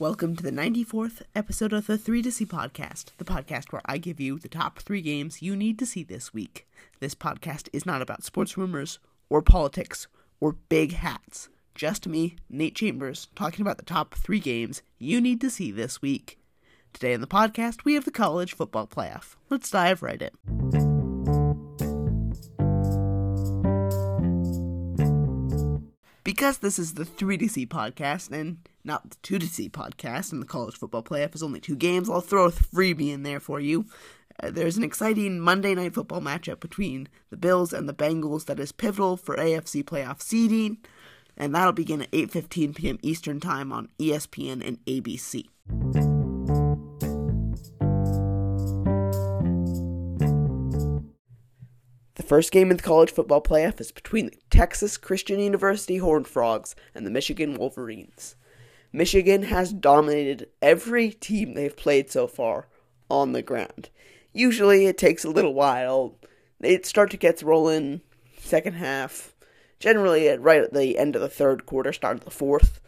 Welcome to the 94th episode of the 3 to See podcast, the podcast where I give you the top three games you need to see this week. This podcast is not about sports rumors or politics or big hats. Just me, Nate Chambers, talking about the top three games you need to see this week. Today on the podcast, we have the college football playoff. Let's dive right in. Because this is the 3 to See podcast and not the 2 to See podcast, and the college football playoff is only two games, I'll throw a freebie in there for you. Uh, there's an exciting Monday night football matchup between the Bills and the Bengals that is pivotal for AFC playoff seeding, and that'll begin at 8:15 p.m. Eastern Time on ESPN and ABC. The first game in the college football playoff is between the Texas Christian University Horned Frogs and the Michigan Wolverines. Michigan has dominated every team they've played so far on the ground. Usually it takes a little while. They start to get rolling second half, generally at right at the end of the third quarter, start of the fourth.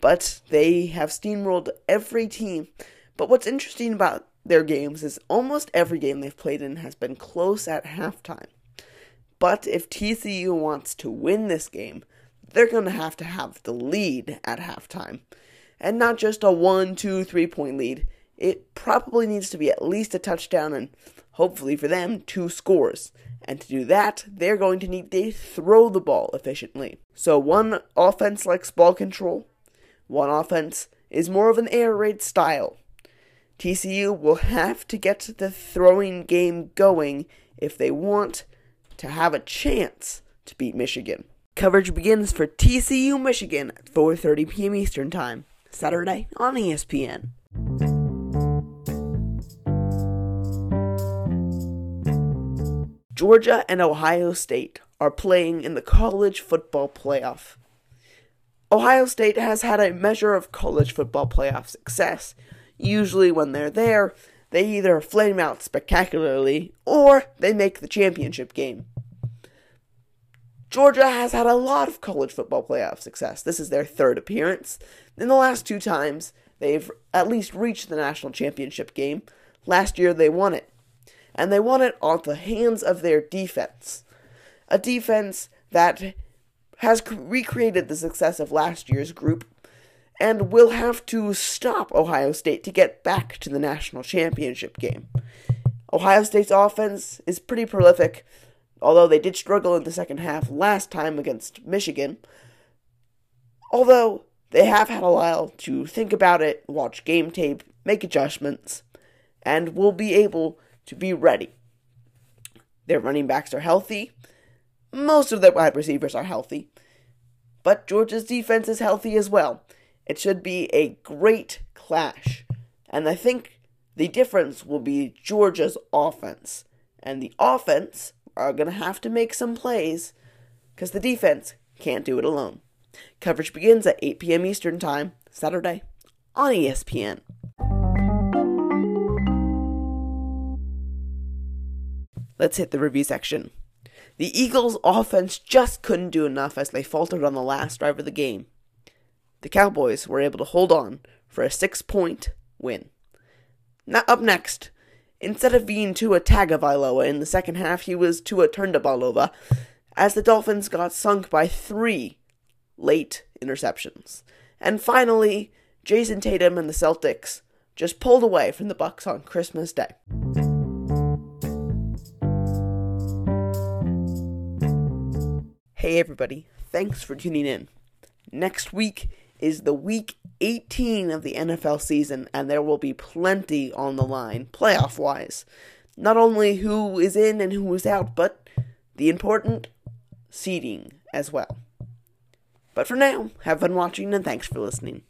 But they have steamrolled every team. But what's interesting about their games is almost every game they've played in has been close at halftime. But if TCU wants to win this game, they're going to have to have the lead at halftime. And not just a one, two, three point lead. It probably needs to be at least a touchdown and hopefully for them, two scores. And to do that, they're going to need to throw the ball efficiently. So one offense likes ball control, one offense is more of an air raid style. TCU will have to get the throwing game going if they want to have a chance to beat Michigan. Coverage begins for TCU Michigan at 4:30 p.m. Eastern Time, Saturday on ESPN. Georgia and Ohio State are playing in the college football playoff. Ohio State has had a measure of college football playoff success. Usually, when they're there, they either flame out spectacularly or they make the championship game. Georgia has had a lot of college football playoff success. This is their third appearance. In the last two times, they've at least reached the national championship game. Last year, they won it. And they won it on the hands of their defense. A defense that has recreated the success of last year's group and will have to stop Ohio State to get back to the national championship game. Ohio State's offense is pretty prolific, although they did struggle in the second half last time against Michigan. Although they have had a while to think about it, watch game tape, make adjustments, and will be able to be ready. Their running backs are healthy. Most of their wide receivers are healthy. But Georgia's defense is healthy as well. It should be a great clash. And I think the difference will be Georgia's offense. And the offense are going to have to make some plays because the defense can't do it alone. Coverage begins at 8 p.m. Eastern Time, Saturday, on ESPN. Let's hit the review section. The Eagles' offense just couldn't do enough as they faltered on the last drive of the game the Cowboys were able to hold on for a six point win. Now, up next, instead of being Tua Tagovailoa in the second half, he was Tua Turndabalova, as the Dolphins got sunk by three late interceptions. And finally, Jayson Tatum and the Celtics just pulled away from the Bucks on Christmas Day. Hey everybody, thanks for tuning in. Next week is the week 18 of the NFL season, and there will be plenty on the line, playoff wise. Not only who is in and who is out, but the important seeding as well. But for now, have fun watching and thanks for listening.